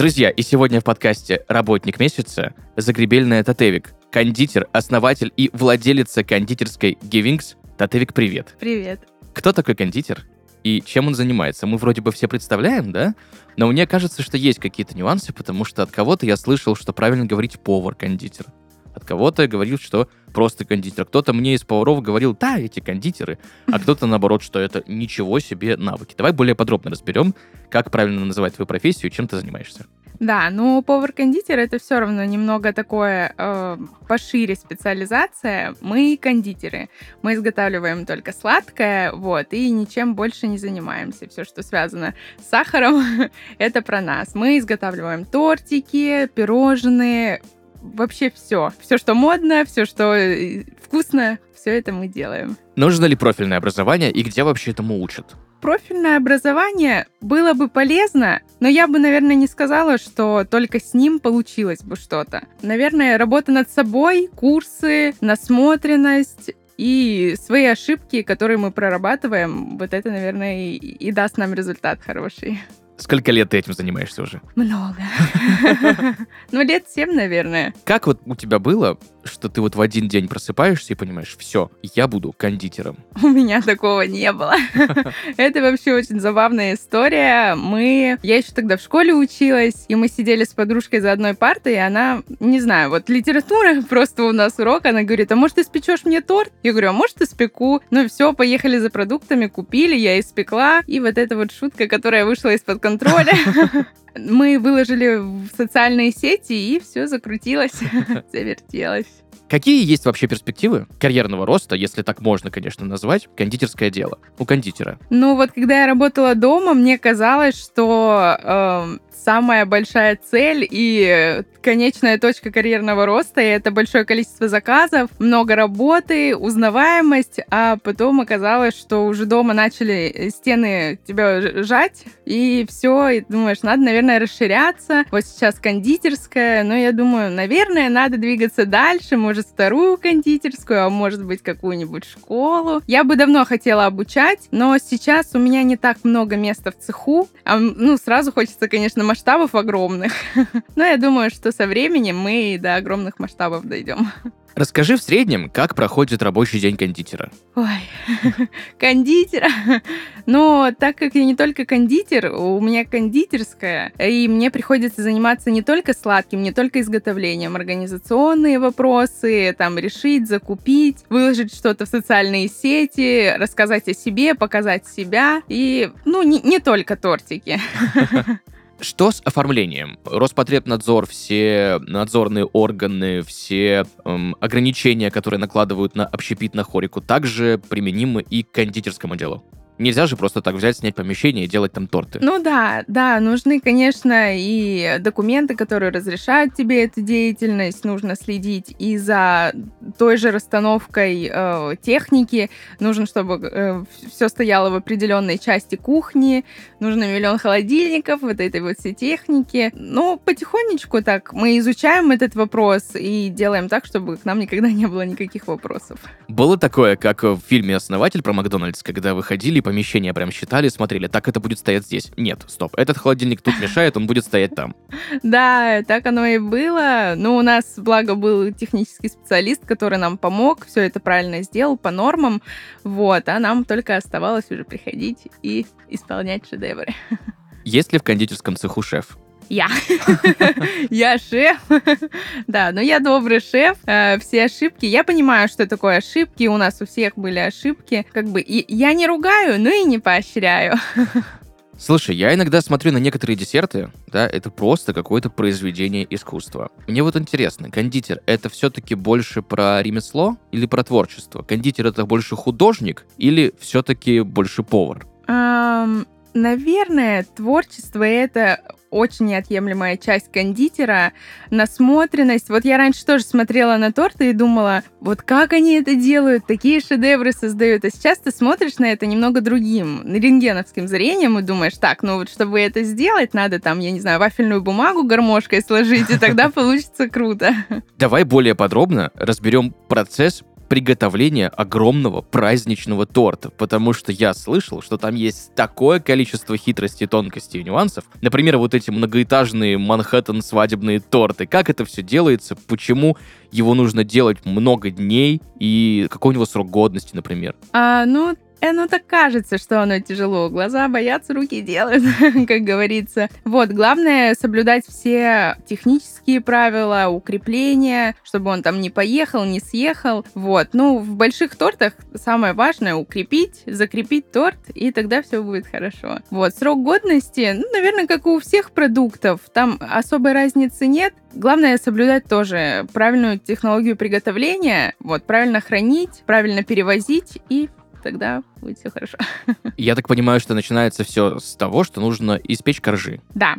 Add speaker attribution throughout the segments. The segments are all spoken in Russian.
Speaker 1: Друзья, и сегодня в подкасте «Работник месяца» Загребельная Татевик, кондитер, основатель и владелица кондитерской Givings. Татевик, привет.
Speaker 2: Привет.
Speaker 1: Кто такой кондитер и чем он занимается? Мы вроде бы все представляем, да? Но мне кажется, что есть какие-то нюансы, потому что от кого-то я слышал, что правильно говорить повар-кондитер. От кого-то говорил, что просто кондитер. Кто-то мне из поваров говорил, да, эти кондитеры. А кто-то наоборот, что это ничего себе навыки. Давай более подробно разберем, как правильно называть твою профессию и чем ты занимаешься.
Speaker 2: Да, ну повар-кондитер это все равно немного такое э, пошире специализация. Мы кондитеры. Мы изготавливаем только сладкое, вот, и ничем больше не занимаемся. Все, что связано с сахаром, это про нас. Мы изготавливаем тортики, пирожные, вообще все. Все, что модно, все, что э, вкусно, все это мы делаем.
Speaker 1: Нужно ли профильное образование и где вообще этому учат?
Speaker 2: Профильное образование было бы полезно, но я бы, наверное, не сказала, что только с ним получилось бы что-то. Наверное, работа над собой, курсы, насмотренность и свои ошибки, которые мы прорабатываем, вот это, наверное, и, и даст нам результат хороший.
Speaker 1: Сколько лет ты этим занимаешься уже?
Speaker 2: Много. Ну, лет семь, наверное.
Speaker 1: Как вот у тебя было, что ты вот в один день просыпаешься и понимаешь, все, я буду кондитером?
Speaker 2: У меня такого не было. Это вообще очень забавная история. Мы... Я еще тогда в школе училась, и мы сидели с подружкой за одной партой, и она, не знаю, вот литература, просто у нас урок, она говорит, а может, ты спечешь мне торт? Я говорю, а может, испеку? Ну все, поехали за продуктами, купили, я испекла. И вот эта вот шутка, которая вышла из-под контроля. Мы выложили в социальные сети, и все закрутилось, завертелось.
Speaker 1: Какие есть вообще перспективы карьерного роста, если так можно, конечно, назвать, кондитерское дело у кондитера?
Speaker 2: Ну вот, когда я работала дома, мне казалось, что э, самая большая цель и конечная точка карьерного роста, и это большое количество заказов, много работы, узнаваемость, а потом оказалось, что уже дома начали стены тебя жать, и все, и думаешь, надо, наверное, расширяться. Вот сейчас кондитерская, но я думаю, наверное, надо двигаться дальше, может, вторую кондитерскую, а может быть, какую-нибудь школу. Я бы давно хотела обучать, но сейчас у меня не так много места в цеху, а, ну, сразу хочется, конечно, масштабов огромных. Но я думаю, что со временем мы до огромных масштабов дойдем.
Speaker 1: Расскажи в среднем, как проходит рабочий день кондитера.
Speaker 2: Ой, кондитера. Но так как я не только кондитер, у меня кондитерская, и мне приходится заниматься не только сладким, не только изготовлением, организационные вопросы, там, решить, закупить, выложить что-то в социальные сети, рассказать о себе, показать себя, и, ну, не, не только тортики.
Speaker 1: Что с оформлением? Роспотребнадзор, все надзорные органы, все эм, ограничения, которые накладывают на общепит на хорику, также применимы и к кондитерскому делу. Нельзя же просто так взять, снять помещение и делать там торты.
Speaker 2: Ну да, да, нужны, конечно, и документы, которые разрешают тебе эту деятельность. Нужно следить и за той же расстановкой э, техники. Нужно, чтобы э, все стояло в определенной части кухни. Нужно миллион холодильников, вот этой вот всей техники. Ну, потихонечку так мы изучаем этот вопрос и делаем так, чтобы к нам никогда не было никаких вопросов.
Speaker 1: Было такое, как в фильме «Основатель» про Макдональдс, когда выходили помещения прям считали, смотрели, так это будет стоять здесь. Нет, стоп, этот холодильник тут мешает, он будет стоять там.
Speaker 2: Да, так оно и было. Ну, у нас, благо, был технический специалист, который нам помог, все это правильно сделал по нормам, вот, а нам только оставалось уже приходить и исполнять шедевры.
Speaker 1: Есть ли в кондитерском цеху шеф?
Speaker 2: Я. я шеф. да, но я добрый шеф. Э, все ошибки. Я понимаю, что такое ошибки. У нас у всех были ошибки. Как бы и я не ругаю, но и не поощряю.
Speaker 1: Слушай, я иногда смотрю на некоторые десерты, да, это просто какое-то произведение искусства. Мне вот интересно, кондитер — это все-таки больше про ремесло или про творчество? Кондитер — это больше художник или все-таки больше повар?
Speaker 2: Um, наверное, творчество — это очень неотъемлемая часть кондитера, насмотренность. Вот я раньше тоже смотрела на торты и думала, вот как они это делают, такие шедевры создают. А сейчас ты смотришь на это немного другим, рентгеновским зрением и думаешь, так, ну вот чтобы это сделать, надо там, я не знаю, вафельную бумагу гармошкой сложить, и тогда получится круто.
Speaker 1: Давай более подробно разберем процесс приготовления огромного праздничного торта, потому что я слышал, что там есть такое количество хитростей, тонкостей и нюансов. Например, вот эти многоэтажные Манхэттен свадебные торты. Как это все делается, почему его нужно делать много дней и какой у него срок годности, например.
Speaker 2: А, ну, Э, ну так кажется, что оно тяжело. Глаза боятся, руки делают, как говорится. Вот, главное соблюдать все технические правила, укрепления, чтобы он там не поехал, не съехал. Вот, ну, в больших тортах самое важное укрепить, закрепить торт, и тогда все будет хорошо. Вот, срок годности, ну, наверное, как у всех продуктов, там особой разницы нет. Главное соблюдать тоже правильную технологию приготовления, вот, правильно хранить, правильно перевозить и тогда будет все хорошо.
Speaker 1: Я так понимаю, что начинается все с того, что нужно испечь коржи.
Speaker 2: Да.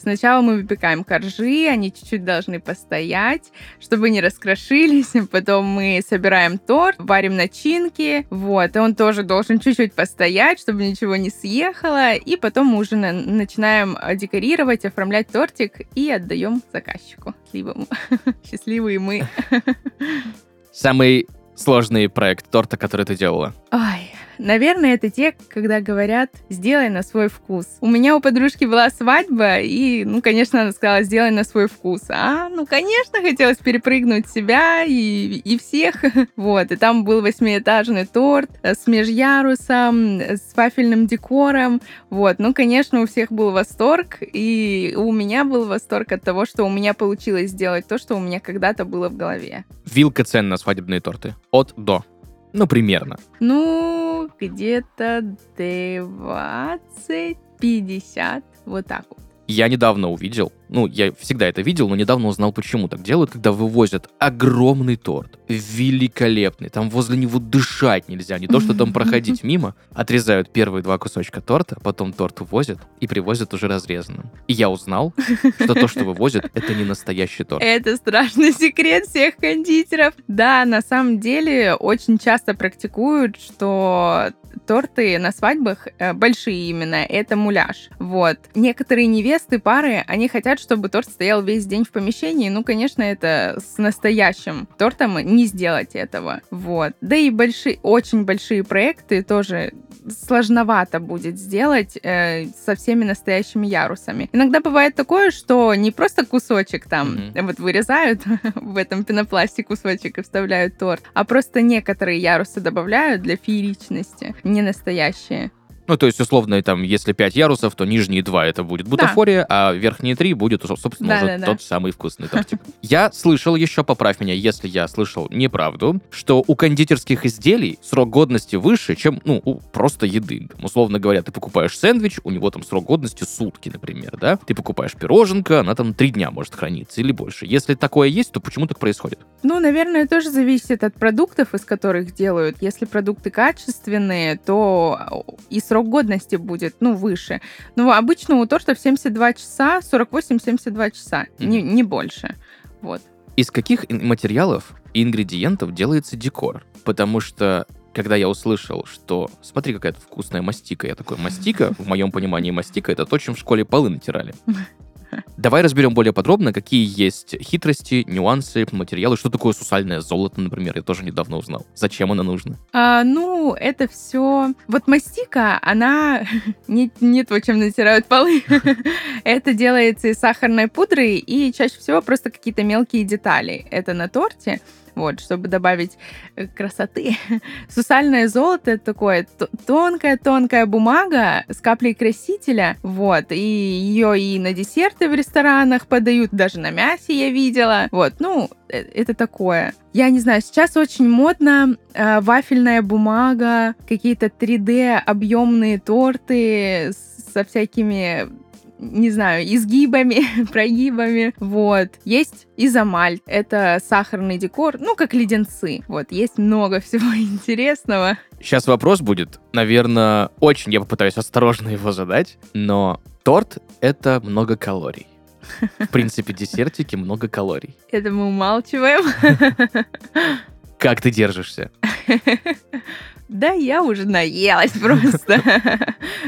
Speaker 2: Сначала мы выпекаем коржи, они чуть-чуть должны постоять, чтобы не раскрошились. Потом мы собираем торт, варим начинки, вот, и он тоже должен чуть-чуть постоять, чтобы ничего не съехало. И потом мы уже на- начинаем декорировать, оформлять тортик и отдаем заказчику. Счастливому. Счастливые мы.
Speaker 1: Самый сложный проект торта, который ты делала?
Speaker 2: Ой, наверное, это те, когда говорят «сделай на свой вкус». У меня у подружки была свадьба, и, ну, конечно, она сказала «сделай на свой вкус». А, ну, конечно, хотелось перепрыгнуть себя и, и всех. Вот, и там был восьмиэтажный торт с межярусом, с вафельным декором. Вот, ну, конечно, у всех был восторг, и у меня был восторг от того, что у меня получилось сделать то, что у меня когда-то было в голове.
Speaker 1: Вилка цен на свадебные торты. От до. Ну, примерно.
Speaker 2: Ну, где-то 20-50, вот так вот.
Speaker 1: Я недавно увидел, ну, я всегда это видел, но недавно узнал, почему так делают, когда вывозят огромный торт, великолепный, там возле него дышать нельзя, не то, что там проходить мимо, отрезают первые два кусочка торта, потом торт увозят и привозят уже разрезанным. И я узнал, что то, что вывозят, это не настоящий торт.
Speaker 2: Это страшный секрет всех кондитеров. Да, на самом деле очень часто практикуют, что торты на свадьбах э, большие именно, это муляж. Вот. Некоторые невесты, пары, они хотят, чтобы торт стоял весь день в помещении. Ну, конечно, это с настоящим тортом не сделать этого. Вот. Да и большие, очень большие проекты тоже сложновато будет сделать э, со всеми настоящими ярусами. Иногда бывает такое, что не просто кусочек там
Speaker 1: Мгм.
Speaker 2: вот вырезают в этом пенопласте кусочек и вставляют торт, а просто некоторые ярусы добавляют для фееричности, не настоящие.
Speaker 1: Ну, то есть, условно, там, если 5 ярусов, то нижние 2 это будет бутафория, а верхние 3 будет, собственно, уже
Speaker 2: Да-да-да.
Speaker 1: тот самый вкусный тортик. Я слышал еще, поправь меня, если я слышал неправду, что у кондитерских изделий срок годности выше, чем, ну, у просто еды. Условно говоря, ты покупаешь сэндвич, у него там срок годности сутки, например, да? Ты покупаешь пироженка, она там 3 дня может храниться или больше. Если такое есть, то почему так происходит?
Speaker 2: Ну, наверное, тоже зависит от продуктов, из которых делают. Если продукты качественные, то и срок годности будет, ну, выше. Но обычно у тортов 72 часа, 48-72 часа, не, не больше. Вот.
Speaker 1: Из каких материалов и ингредиентов делается декор? Потому что когда я услышал, что смотри, какая-то вкусная мастика, я такой, мастика, в моем понимании мастика, это то, чем в школе полы натирали. Давай разберем более подробно, какие есть хитрости, нюансы, материалы, что такое сусальное золото, например, я тоже недавно узнал. Зачем оно нужно?
Speaker 2: А, ну, это все... Вот мастика, она не, не то, чем натирают полы. это делается из сахарной пудры и чаще всего просто какие-то мелкие детали. Это на торте. Вот, чтобы добавить э, красоты. Сусальное золото это такое тонкая-тонкая бумага с каплей красителя. Вот, и ее и на десерты в ресторанах подают, даже на мясе я видела. Вот, ну, э, это такое. Я не знаю, сейчас очень модно э, вафельная бумага, какие-то 3D объемные торты со всякими не знаю, изгибами, прогибами, вот. Есть изомаль, это сахарный декор, ну, как леденцы, вот. Есть много всего интересного.
Speaker 1: Сейчас вопрос будет, наверное, очень я попытаюсь осторожно его задать, но Торт — это много калорий. В принципе, десертики много калорий.
Speaker 2: Это мы умалчиваем.
Speaker 1: Как ты держишься?
Speaker 2: Да, я уже наелась просто.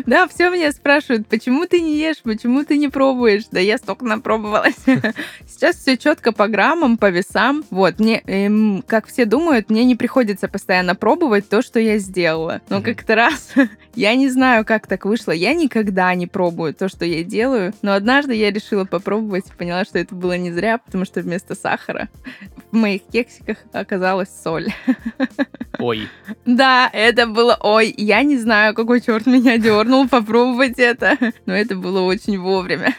Speaker 2: Да, все меня спрашивают, почему ты не ешь, почему ты не пробуешь? Да я столько напробовалась. Сейчас все четко по граммам, по весам. Вот, мне, эм, как все думают, мне не приходится постоянно пробовать то, что я сделала. Но как-то раз, я не знаю, как так вышло, я никогда не пробую то, что я делаю, но однажды я решила попробовать и поняла, что это было не зря, потому что вместо сахара в моих кексиках оказалась соль.
Speaker 1: Ой,
Speaker 2: Да, это было... Ой, я не знаю, какой черт меня дернул попробовать это, но это было очень вовремя.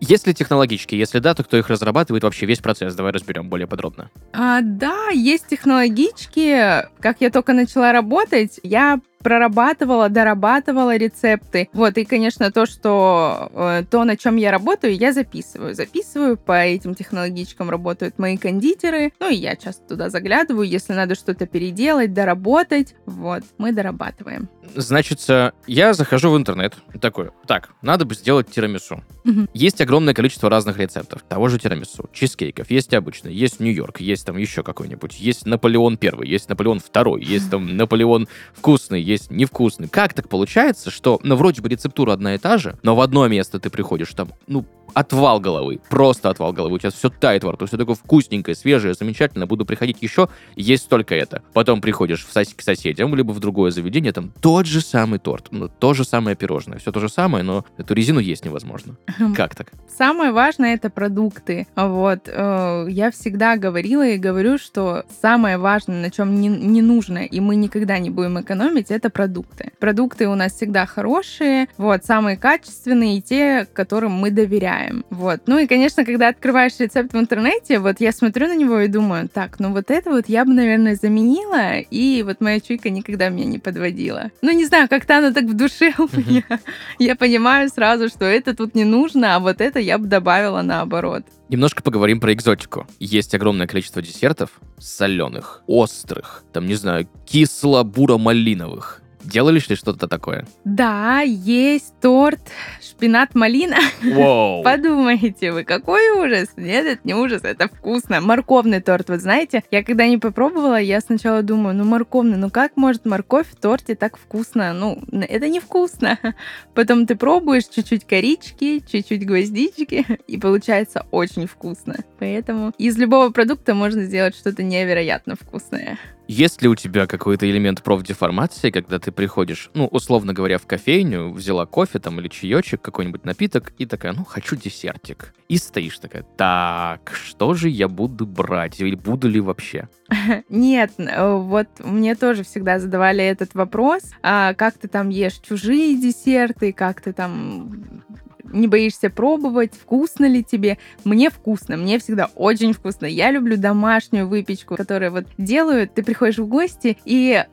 Speaker 1: Есть ли технологички? Если да, то кто их разрабатывает вообще весь процесс? Давай разберем более подробно.
Speaker 2: А, да, есть технологички. Как я только начала работать, я прорабатывала, дорабатывала рецепты. Вот, и, конечно, то, что э, то, на чем я работаю, я записываю. Записываю, по этим технологичкам работают мои кондитеры. Ну, и я часто туда заглядываю, если надо что-то переделать, доработать. Вот, мы дорабатываем.
Speaker 1: Значит, я захожу в интернет, такой, так, надо бы сделать тирамису.
Speaker 2: Мгм.
Speaker 1: Есть огромное количество разных рецептов того же тирамису, чизкейков, есть обычный, есть Нью-Йорк, есть там еще какой-нибудь, есть Наполеон первый, есть Наполеон второй, есть там Наполеон вкусный, есть невкусный. Как так получается, что, ну, вроде бы рецептура одна и та же, но в одно место ты приходишь, там, ну, отвал головы, просто отвал головы, у тебя все тает во рту, все такое вкусненькое, свежее, замечательно, буду приходить еще, есть только это. Потом приходишь в сос- к соседям, либо в другое заведение, там тот же самый торт, ну, то же самое пирожное, все то же самое, но эту резину есть невозможно. Как так?
Speaker 2: Самое важное это продукты. Вот э, я всегда говорила и говорю, что самое важное, на чем не, не нужно, и мы никогда не будем экономить, это продукты. Продукты у нас всегда хорошие, вот самые качественные и те, которым мы доверяем. Вот. Ну и, конечно, когда открываешь рецепт в интернете, вот я смотрю на него и думаю, так, ну вот это вот я бы, наверное, заменила, и вот моя чуйка никогда меня не подводила. Ну не знаю, как-то она так в душе у меня. Я понимаю сразу, что это тут не нужно, а вот это я бы добавила наоборот.
Speaker 1: Немножко поговорим про экзотику. Есть огромное количество десертов соленых, острых, там, не знаю, кисло-буро-малиновых. Делали ли что-то такое?
Speaker 2: Да, есть торт шпинат-малина. Подумайте вы, какой ужас. Нет, это не ужас, это вкусно. Морковный торт, вот знаете, я когда не попробовала, я сначала думаю, ну морковный, ну как может морковь в торте так вкусно? Ну, это не вкусно. Потом ты пробуешь чуть-чуть корички, чуть-чуть гвоздички, и получается очень вкусно. Поэтому из любого продукта можно сделать что-то невероятно вкусное.
Speaker 1: Есть ли у тебя какой-то элемент профдеформации, когда ты приходишь, ну, условно говоря, в кофейню, взяла кофе там или чаечек, какой-нибудь напиток, и такая, ну, хочу десертик. И стоишь такая, так, что же я буду брать? Или буду ли вообще?
Speaker 2: Нет, э, вот мне тоже всегда задавали этот вопрос, а как ты там ешь чужие десерты, как ты там не боишься пробовать, вкусно ли тебе. Мне вкусно, мне всегда очень вкусно. Я люблю домашнюю выпечку, которую вот делают. Ты приходишь в гости и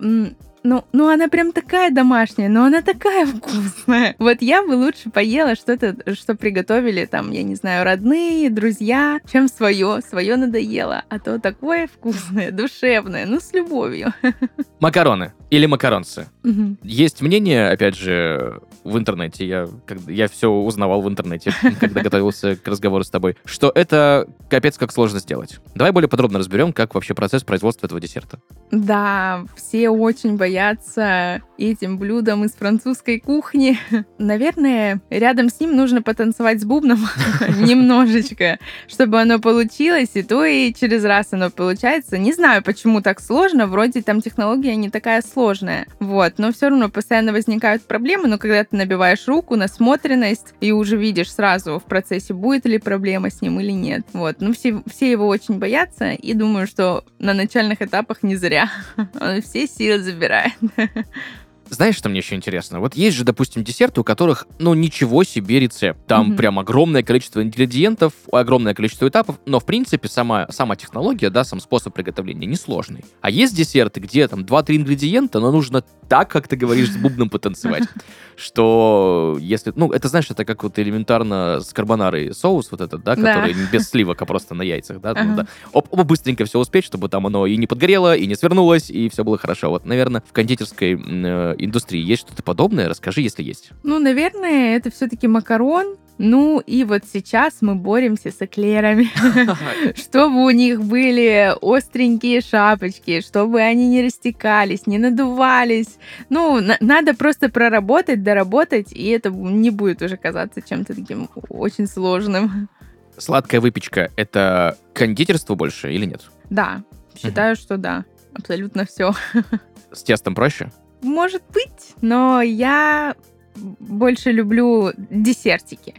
Speaker 2: ну, ну, она прям такая домашняя, но она такая вкусная. Вот я бы лучше поела что-то, что приготовили там, я не знаю, родные, друзья, чем свое. Свое надоело. А то такое вкусное, душевное, ну, с любовью.
Speaker 1: Макароны или макаронцы.
Speaker 2: Мгм.
Speaker 1: Есть мнение, опять же, в интернете, я, я все узнавал в интернете, когда готовился к разговору с тобой, что это капец как сложно сделать. Давай более подробно разберем, как вообще процесс производства этого десерта.
Speaker 2: Да, все очень боятся этим блюдом из французской кухни. Наверное, рядом с ним нужно потанцевать с бубном немножечко, чтобы оно получилось, и то и через раз оно получается. Не знаю, почему так сложно, вроде там технология не такая сложная. Вот, но все равно постоянно возникают проблемы, но когда ты набиваешь руку, насмотренность, и уже видишь сразу в процессе, будет ли проблема с ним или нет. Вот, ну все, все его очень боятся, и думаю, что на начальных этапах не зря. Он все силы забирает.
Speaker 1: 嗯 Знаешь, что мне еще интересно? Вот есть же, допустим, десерты, у которых, ну, ничего себе рецепт. Там
Speaker 2: Мгм.
Speaker 1: прям огромное количество ингредиентов, огромное количество этапов, но, в принципе, сама, сама технология, да, сам способ приготовления несложный. А есть десерты, где там 2-3 ингредиента, но нужно так, как ты говоришь, с бубном потанцевать. Что если... Ну, это, знаешь, это как вот элементарно с карбонарой соус вот этот, да, который без сливок, а просто на яйцах, да, да. Быстренько все успеть, чтобы там оно и не подгорело, и не свернулось, и все было хорошо. Вот, наверное, в кондитерской э, индустрии есть что-то подобное? Расскажи, если есть.
Speaker 2: Ну, наверное, это все-таки макарон. Ну и вот сейчас мы боремся с эклерами, чтобы у них были остренькие шапочки, чтобы они не растекались, не надувались. Ну, на- надо просто проработать, доработать, и это не будет уже казаться чем-то таким очень сложным.
Speaker 1: Сладкая выпечка — это кондитерство больше или нет?
Speaker 2: Да, считаю, что да, абсолютно все.
Speaker 1: С тестом проще?
Speaker 2: Может быть, но я больше люблю десертики.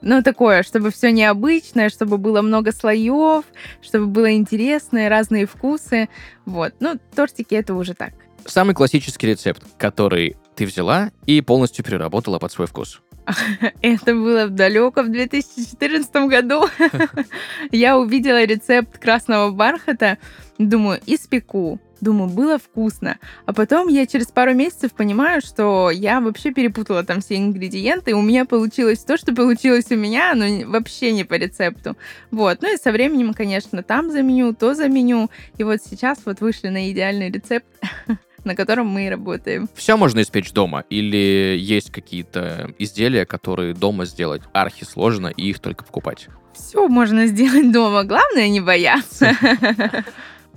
Speaker 2: Ну, такое, чтобы все необычное, чтобы было много слоев, чтобы было интересно, разные вкусы. Вот. Ну, тортики это уже так.
Speaker 1: Самый классический рецепт, который ты взяла и полностью переработала под свой вкус.
Speaker 2: Это было в далеком 2014 году. Я увидела рецепт красного бархата, думаю, испеку. Думаю, было вкусно. А потом я через пару месяцев понимаю, что я вообще перепутала там все ингредиенты, и у меня получилось то, что получилось у меня, но вообще не по рецепту. Вот. Ну и со временем, конечно, там заменю, то заменю. И вот сейчас вот вышли на идеальный рецепт, на котором мы и работаем.
Speaker 1: Все можно испечь дома? Или есть какие-то изделия, которые дома сделать архи сложно и их только покупать?
Speaker 2: Все можно сделать дома. Главное не бояться.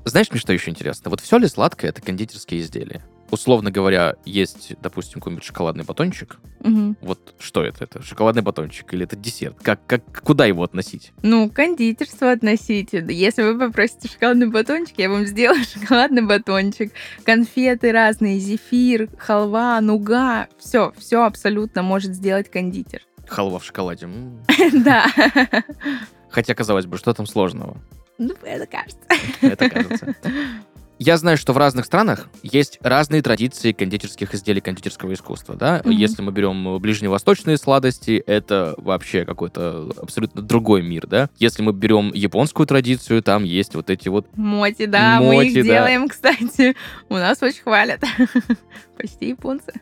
Speaker 1: Знаешь, мне что еще интересно? Вот все ли сладкое это кондитерские изделия? Условно говоря, есть, допустим, какой-нибудь шоколадный батончик.
Speaker 2: Мгм.
Speaker 1: Вот что это? Это шоколадный батончик или это десерт? Как, как, куда его относить?
Speaker 2: Ну, кондитерство относите. Если вы попросите шоколадный батончик, я вам сделаю шоколадный батончик. Конфеты разные, зефир, халва, нуга. Все, все абсолютно может сделать кондитер.
Speaker 1: Халва в шоколаде.
Speaker 2: Да.
Speaker 1: Хотя, казалось бы, что там сложного?
Speaker 2: Ну, это кажется.
Speaker 1: Это кажется. Я знаю, что в разных странах есть разные традиции кондитерских изделий кондитерского искусства, да?
Speaker 2: Мгм.
Speaker 1: Если мы берем ближневосточные сладости, это вообще какой-то абсолютно другой мир, да? Если мы берем японскую традицию, там есть вот эти вот...
Speaker 2: Моти, да, мы
Speaker 1: Моти,
Speaker 2: их
Speaker 1: да.
Speaker 2: делаем, кстати. У нас очень хвалят. Почти японцы.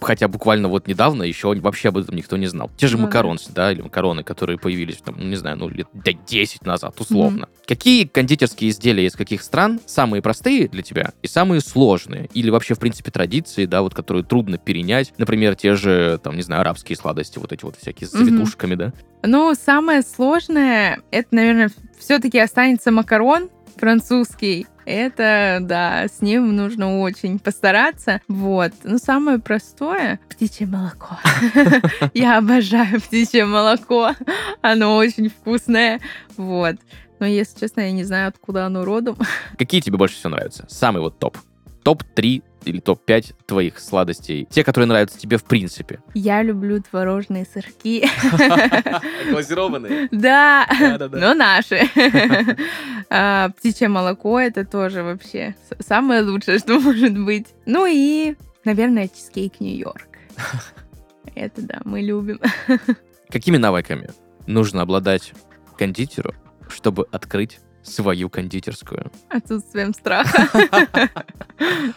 Speaker 1: Хотя буквально вот недавно еще вообще об этом никто не знал. Те же
Speaker 2: Ну да.
Speaker 1: макаронсы, да, или макароны, которые появились, там, не знаю, ну, лет да, 10 назад, условно. Какие кондитерские изделия из каких стран самые простые для тебя и самые сложные? Или вообще, в принципе, традиции, да, вот, которые трудно перенять? Например, те же, там, не знаю, арабские сладости, вот эти вот всякие с
Speaker 2: Мгм.
Speaker 1: завитушками, да?
Speaker 2: Ну, самое сложное, это, наверное, все-таки останется макарон французский. Это, да, с ним нужно очень постараться. Вот. Но самое простое — птичье молоко. Я обожаю птичье молоко. Оно очень вкусное. Вот. Но, если честно, я не знаю, откуда оно родом.
Speaker 1: Какие тебе больше всего нравятся? Самый вот топ. Топ-3 или топ-5 твоих сладостей. Те, которые нравятся тебе в принципе.
Speaker 2: Я люблю творожные сырки.
Speaker 1: Глазированные.
Speaker 2: Да, но наши. А, Птичье молоко это тоже вообще самое лучшее, что может быть. Ну и, наверное, чизкейк Нью-Йорк. Это да, мы любим.
Speaker 1: Какими навыками нужно обладать кондитеру, чтобы открыть свою кондитерскую?
Speaker 2: Отсутствием страха.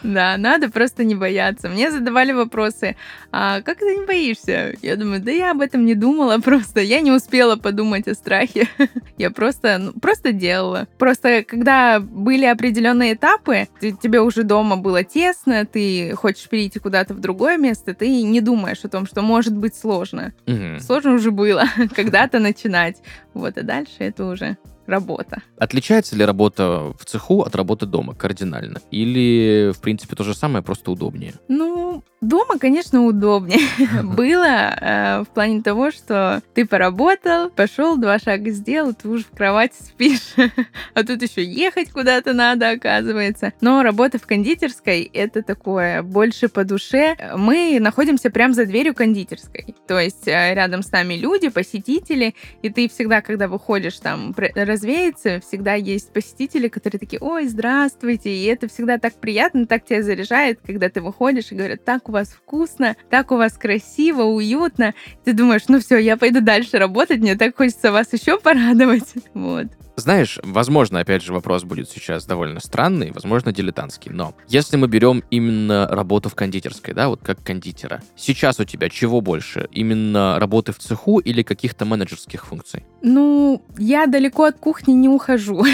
Speaker 2: Да, надо просто не бояться. Мне задавали вопросы, а как ты не боишься? Я думаю, да я об этом не думала просто. Я не успела подумать о страхе. Я просто, ну, просто делала. Просто когда были определенные этапы, тебе уже дома было тесно, ты хочешь перейти куда-то в другое место, ты не думаешь о том, что может быть сложно. Сложно уже было когда-то начинать. Вот, а дальше это уже работа.
Speaker 1: Отличается ли работа в цеху от работы дома кардинально? Или, в принципе, то же самое, просто удобнее?
Speaker 2: Ну, дома, конечно, удобнее. Было э, в плане того, что ты поработал, пошел, два шага сделал, ты уже в кровати спишь. А тут еще ехать куда-то надо, оказывается. Но работа в кондитерской — это такое больше по душе. Мы находимся прямо за дверью кондитерской. То есть э, рядом с нами люди, посетители, и ты всегда, когда выходишь там развеяться, всегда есть посетители, которые такие, ой, здравствуйте, и это всегда так приятно, так тебя заряжает, когда ты выходишь и говорят, так у вас вкусно, так у вас красиво, уютно. Ты думаешь, ну все, я пойду дальше работать, мне так хочется вас еще порадовать. Вот.
Speaker 1: Знаешь, возможно, опять же, вопрос будет сейчас довольно странный, возможно, дилетантский, но если мы берем именно работу в кондитерской, да, вот как кондитера, сейчас у тебя чего больше? Именно работы в цеху или каких-то менеджерских функций?
Speaker 2: Ну, я далеко от кухни не ухожу.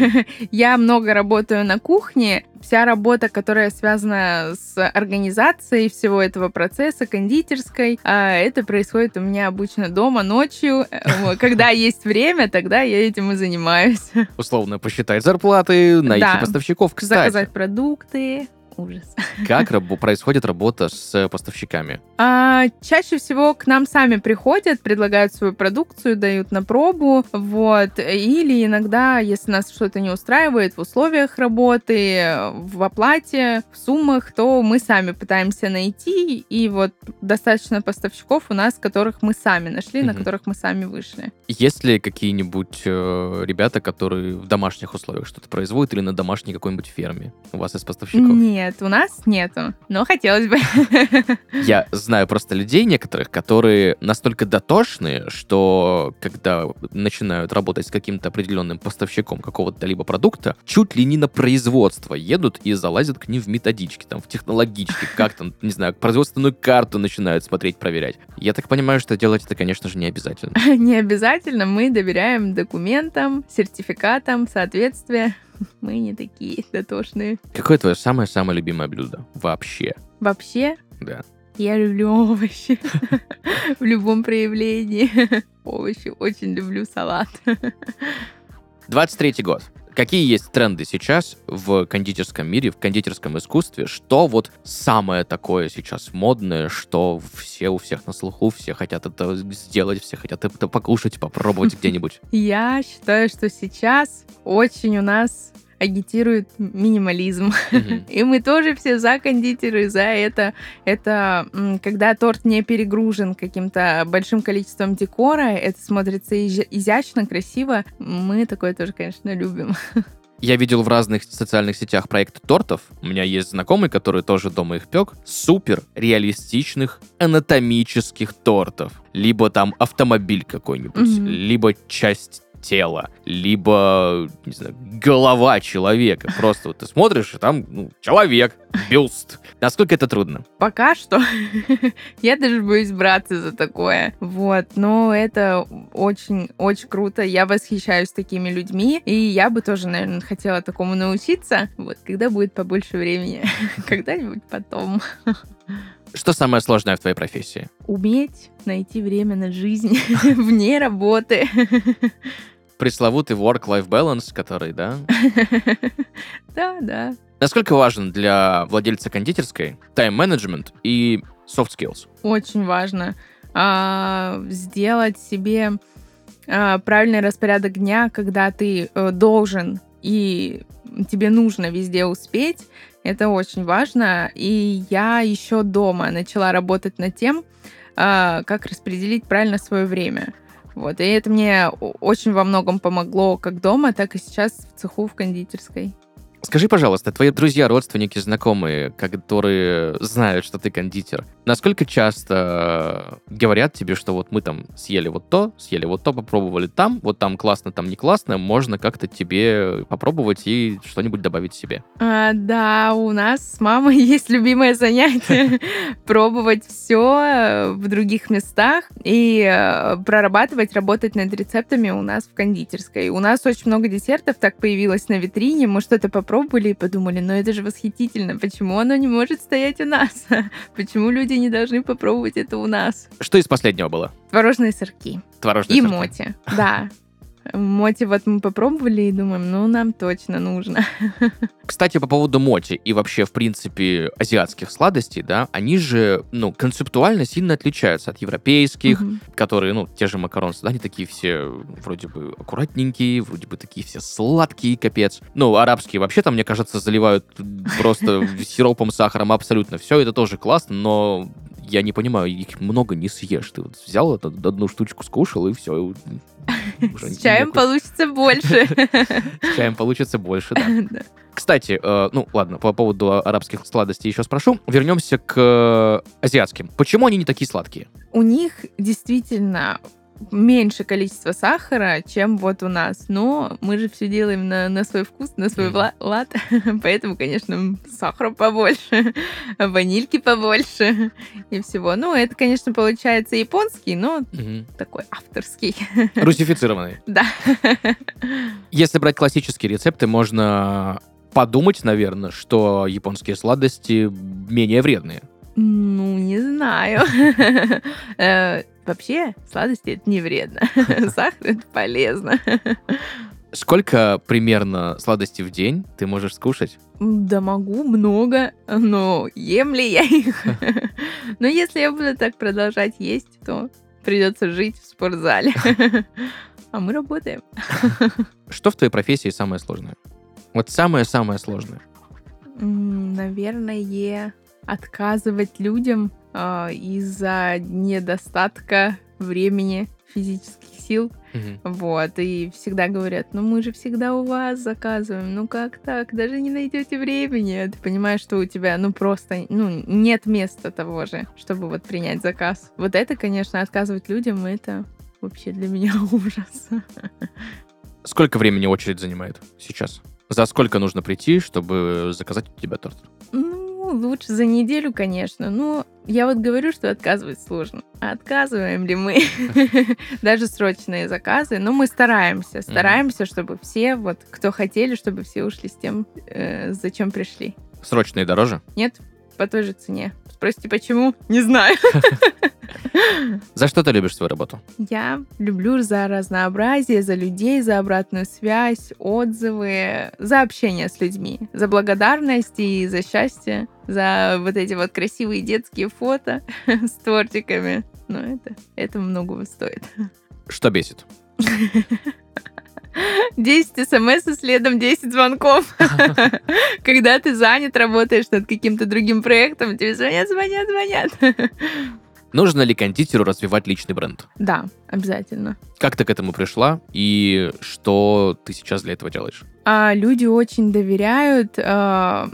Speaker 2: Я много работаю на кухне. вся работа, которая связана с организацией всего этого процесса, кондитерской, а, это происходит у меня обычно дома ночью. Э, когда есть время, тогда я этим и занимаюсь.
Speaker 1: Условно посчитать зарплаты, найти
Speaker 2: Да.
Speaker 1: поставщиков. Кстати,
Speaker 2: Заказать продукты. Ужас.
Speaker 1: как рабо- происходит работа с поставщиками?
Speaker 2: А, чаще всего к нам сами приходят, предлагают свою продукцию, дают на пробу, вот. Или иногда, если нас что-то не устраивает в условиях работы, в оплате, в суммах, то мы сами пытаемся найти, и вот достаточно поставщиков у нас, которых мы сами нашли, на
Speaker 1: Мгм.
Speaker 2: которых мы сами вышли.
Speaker 1: Есть ли какие-нибудь э, ребята, которые в домашних условиях что-то производят или на домашней какой-нибудь ферме у вас из поставщиков?
Speaker 2: Нет, у нас нету, но хотелось бы.
Speaker 1: Я знаю просто людей некоторых, которые настолько дотошные, что когда начинают работать с каким-то определенным поставщиком какого-то либо продукта, чуть ли не на производство едут и залазят к ним в методички, там, в технологички, как там, не знаю, производственную карту начинают смотреть, проверять. Я так понимаю, что делать это, конечно же, не обязательно.
Speaker 2: Не обязательно, мы доверяем документам, сертификатам, соответствия. Мы не такие дотошные.
Speaker 1: Какое твое самое-самое любимое блюдо? Вообще.
Speaker 2: Вообще,
Speaker 1: Да.
Speaker 2: я люблю овощи в любом проявлении. Овощи, очень люблю салат.
Speaker 1: 23 год. Какие есть тренды сейчас в кондитерском мире, в кондитерском искусстве? Что вот самое такое сейчас модное, что все у всех на слуху, все хотят это сделать, все хотят это покушать, попробовать где-нибудь?
Speaker 2: Я считаю, что сейчас очень у нас агитирует минимализм. И мы тоже все за кондитеры, за это. Это когда торт не перегружен каким-то большим количеством декора, это смотрится изя- изящно, красиво. Мы такое тоже, конечно, любим.
Speaker 1: Я видел в разных социальных сетях проект тортов. У меня есть знакомый, который тоже дома их пек. Супер реалистичных анатомических тортов. Либо там автомобиль какой-нибудь,
Speaker 2: Мгм.
Speaker 1: либо часть тела, либо, не знаю, голова человека. Просто вот ты смотришь, и там ну, человек, бюст. Насколько это трудно?
Speaker 2: Пока что я даже боюсь браться за такое. Вот, но это очень-очень круто. Я восхищаюсь такими людьми, и я бы тоже, наверное, хотела такому научиться. Вот, когда будет побольше времени, когда-нибудь потом.
Speaker 1: Что самое сложное в твоей профессии?
Speaker 2: Уметь найти время на жизнь вне работы.
Speaker 1: Пресловутый work-life balance, который, да?
Speaker 2: Да, да.
Speaker 1: Насколько важен для владельца кондитерской тайм-менеджмент и soft skills?
Speaker 2: Очень важно а, сделать себе а, правильный распорядок дня, когда ты э, должен и тебе нужно везде успеть. Это очень важно. И я еще дома начала работать над тем, а, как распределить правильно свое время. Вот, и это мне очень во многом помогло как дома, так и сейчас в цеху в кондитерской.
Speaker 1: Скажи, пожалуйста, твои друзья, родственники, знакомые, которые знают, что ты кондитер, насколько часто говорят тебе, что вот мы там съели вот то, съели вот то, попробовали там, вот там классно, там не классно, можно как-то тебе попробовать и что-нибудь добавить себе?
Speaker 2: А, да, у нас с мамой есть любимое занятие пробовать все в других местах и э, прорабатывать, работать над рецептами у нас в кондитерской. У нас очень много десертов так появилось на витрине, мы что-то попробовали и подумали, ну это же восхитительно, почему оно не может стоять у нас? Почему люди не должны попробовать это у нас?
Speaker 1: Что из последнего было?
Speaker 2: Творожные сырки
Speaker 1: Творожные
Speaker 2: и
Speaker 1: сырки.
Speaker 2: моти, да. Моти вот мы попробовали и думаем, ну нам точно нужно.
Speaker 1: Кстати, по поводу моти и вообще, в принципе, азиатских сладостей, да, они же, ну, концептуально сильно отличаются от европейских,
Speaker 2: Мгм.
Speaker 1: которые, ну, те же макаронцы, да, они такие все вроде бы аккуратненькие, вроде бы такие все сладкие, капец. Ну, арабские вообще там, мне кажется, заливают просто сиропом, сахаром абсолютно все. Это тоже классно, но я не понимаю, их много не съешь. Ты вот взял эту одну штучку, скушал, и все.
Speaker 2: С чаем получится больше.
Speaker 1: С чаем получится больше, да.
Speaker 2: Да.
Speaker 1: Кстати, э, ну ладно, по поводу арабских сладостей еще спрошу. Вернемся к э, азиатским. Почему они не такие сладкие?
Speaker 2: У них действительно меньше количество сахара, чем вот у нас. Но мы же все делаем на, на свой вкус, на свой вла- лад. Поэтому, конечно, сахара побольше, ванильки побольше и всего. Ну, это, конечно, получается японский, но такой авторский.
Speaker 1: Русифицированные.
Speaker 2: Да.
Speaker 1: Если брать классические рецепты, можно подумать, наверное, что японские сладости менее вредные.
Speaker 2: Ну, не знаю. Вообще, сладости это не вредно. Сахар это полезно.
Speaker 1: Сколько примерно сладостей в день ты можешь скушать?
Speaker 2: Да могу, много, но ем ли я их? Но если я буду так продолжать есть, то придется жить в спортзале. А мы работаем.
Speaker 1: Что в твоей профессии самое сложное? Вот самое-самое сложное.
Speaker 2: Наверное, отказывать людям а, из-за недостатка времени, физических сил.
Speaker 1: Мгм.
Speaker 2: Вот, и всегда говорят, ну мы же всегда у вас заказываем, ну как так, даже не найдете времени. Ты понимаешь, что у тебя, ну просто, ну нет места того же, чтобы вот принять заказ. Вот это, конечно, отказывать людям, это вообще для меня ужас.
Speaker 1: Сколько времени очередь занимает сейчас? За сколько нужно прийти, чтобы заказать у тебя торт?
Speaker 2: Ну, лучше за неделю, конечно. Но я вот говорю, что отказывать сложно. А отказываем ли мы? Даже срочные заказы. Но мы стараемся. Стараемся, чтобы все, вот, кто хотели, чтобы все ушли с тем, э, зачем пришли.
Speaker 1: Срочные дороже?
Speaker 2: Нет? По той же цене. Спросите, почему? Не знаю.
Speaker 1: За что ты любишь свою работу?
Speaker 2: Я люблю за разнообразие, за людей, за обратную связь, отзывы, за общение с людьми, за благодарность и за счастье, за вот эти вот красивые детские фото с тортиками. Но это, это многого стоит.
Speaker 1: Что бесит?
Speaker 2: 10 смс и следом 10 звонков. Когда ты занят, работаешь над каким-то другим проектом, тебе звонят, звонят, звонят.
Speaker 1: Нужно ли кондитеру развивать личный бренд?
Speaker 2: Да, обязательно.
Speaker 1: Как ты к этому пришла и что ты сейчас для этого делаешь?
Speaker 2: А, люди очень доверяют, а,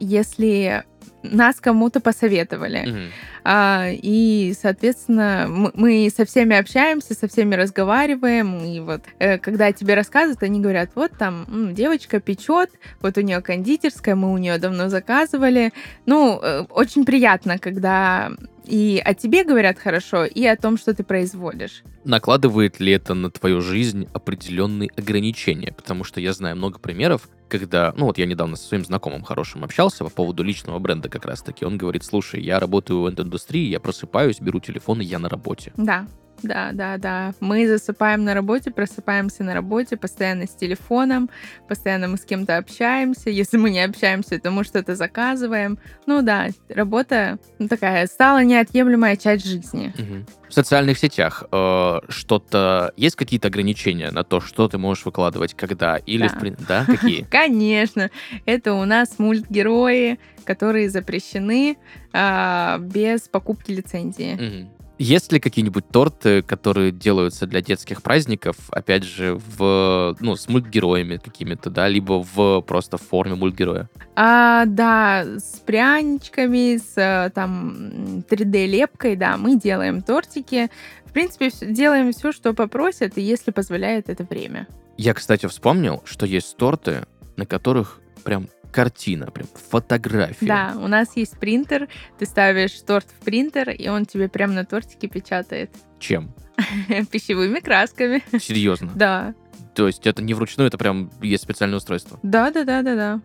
Speaker 2: если нас кому-то посоветовали.
Speaker 1: Мгм.
Speaker 2: А, и, соответственно, мы, со всеми общаемся, со всеми разговариваем. И вот, э, когда тебе рассказывают, они говорят, вот там девочка печет, вот у нее кондитерская, мы у нее давно заказывали. Ну, э, очень приятно, когда и о тебе говорят хорошо, и о том, что ты производишь.
Speaker 1: Накладывает ли это на твою жизнь определенные ограничения? Потому что я знаю много примеров, когда, ну вот я недавно со своим знакомым хорошим общался по поводу личного бренда как раз-таки. Он говорит, слушай, я работаю в индустрии, я просыпаюсь, беру телефон, и я на работе.
Speaker 2: Да, да, да, да. Мы засыпаем на работе, просыпаемся на работе, постоянно с телефоном, постоянно мы с кем-то общаемся. Если мы не общаемся, то мы что-то заказываем. Ну да, работа ну, такая стала неотъемлемая часть жизни.
Speaker 1: Мгм. В социальных сетях э, что-то есть какие-то ограничения на то, что ты можешь выкладывать, когда или
Speaker 2: Да.
Speaker 1: в да какие?
Speaker 2: Конечно, это у нас мультгерои, которые запрещены а, без покупки лицензии.
Speaker 1: Есть ли какие-нибудь торты, которые делаются для детских праздников, опять же, в, ну, с мультгероями какими-то, да, либо в просто в форме мультгероя?
Speaker 2: А, да, с пряничками, с э, там 3D-лепкой, да, мы делаем тортики. В принципе, делаем все, что попросят, и если позволяет это время.
Speaker 1: Я, кстати, вспомнил, что есть торты, на которых прям картина, прям фотография.
Speaker 2: Да, у нас есть принтер, ты ставишь торт в принтер, и он тебе прямо на тортике печатает
Speaker 1: Чем?
Speaker 2: пищевыми красками.
Speaker 1: Серьезно.
Speaker 2: Да,
Speaker 1: То есть это не вручную, это прям есть специальное устройство.
Speaker 2: да, да, да, да, да.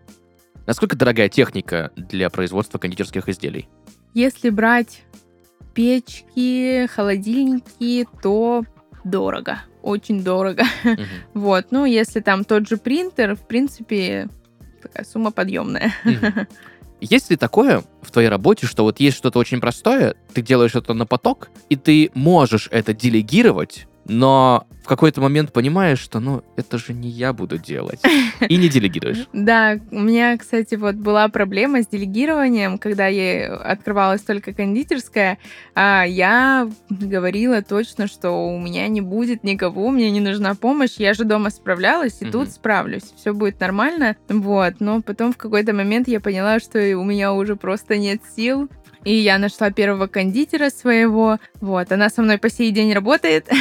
Speaker 1: Насколько дорогая техника для производства кондитерских изделий?
Speaker 2: Если брать печки, холодильники, то дорого, очень дорого.
Speaker 1: Мгм.
Speaker 2: Вот, ну, если там тот же принтер, в принципе, такая сумма подъемная.
Speaker 1: Мгм. Есть ли такое в твоей работе, что вот есть что-то очень простое, ты делаешь это на поток, и ты можешь это делегировать, но в какой-то момент понимаешь, что, ну, это же не я буду делать. И не делегируешь.
Speaker 2: Да, у меня, кстати, вот была проблема с делегированием, когда я открывалась только кондитерская, а я говорила точно, что у меня не будет никого, мне не нужна помощь, я же дома справлялась, и тут справлюсь, все будет нормально, вот, но потом в какой-то момент я поняла, что у меня уже просто нет сил, и я нашла первого кондитера своего. Вот, она со мной по сей день работает.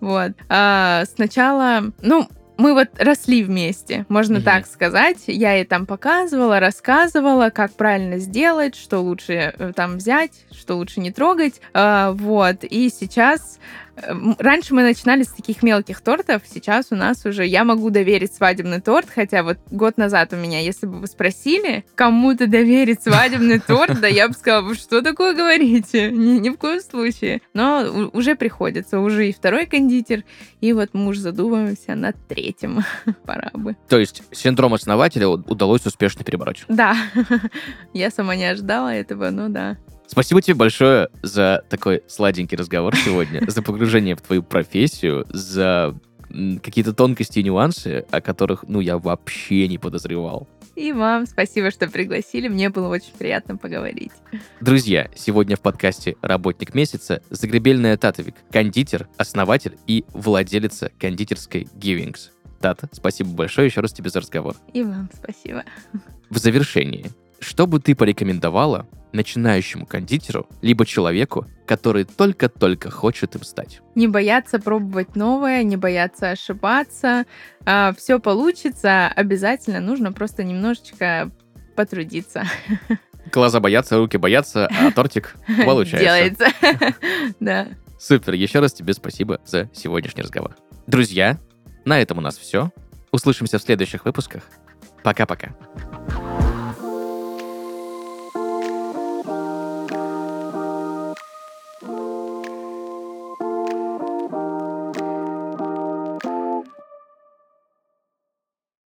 Speaker 2: Вот. А, сначала, ну, мы вот росли вместе, можно
Speaker 1: Мгм.
Speaker 2: так сказать. Я ей там показывала, рассказывала, как правильно сделать, что лучше э, там взять, что лучше не трогать. А, вот. И сейчас Раньше мы начинали с таких мелких тортов, сейчас у нас уже я могу доверить свадебный торт, хотя вот год назад у меня, если бы вы спросили, кому-то доверить свадебный торт, да я бы сказала, что такое говорите? Ни, ни в коем случае. Но уже приходится, уже и второй кондитер, и вот мы уже задумываемся над третьим. Пора бы.
Speaker 1: То есть синдром основателя удалось успешно перебороть.
Speaker 2: Да, я сама не ожидала этого, но да.
Speaker 1: Спасибо тебе большое за такой сладенький разговор сегодня, за погружение в твою профессию, за какие-то тонкости и нюансы, о которых, ну, я вообще не подозревал.
Speaker 2: И вам спасибо, что пригласили. Мне было очень приятно поговорить.
Speaker 1: Друзья, сегодня в подкасте «Работник месяца» Загребельная Татовик, кондитер, основатель и владелица кондитерской Givings. Тата, спасибо большое еще раз тебе за разговор.
Speaker 2: И вам спасибо.
Speaker 1: В завершении, что бы ты порекомендовала начинающему кондитеру, либо человеку, который только-только хочет им стать?
Speaker 2: Не бояться пробовать новое, не бояться ошибаться. все получится. Обязательно нужно просто немножечко потрудиться.
Speaker 1: Глаза боятся, руки боятся, а тортик получается.
Speaker 2: Делается. Да.
Speaker 1: Супер, еще раз тебе спасибо за сегодняшний разговор. Друзья, на этом у нас все. Услышимся в следующих выпусках. Пока-пока.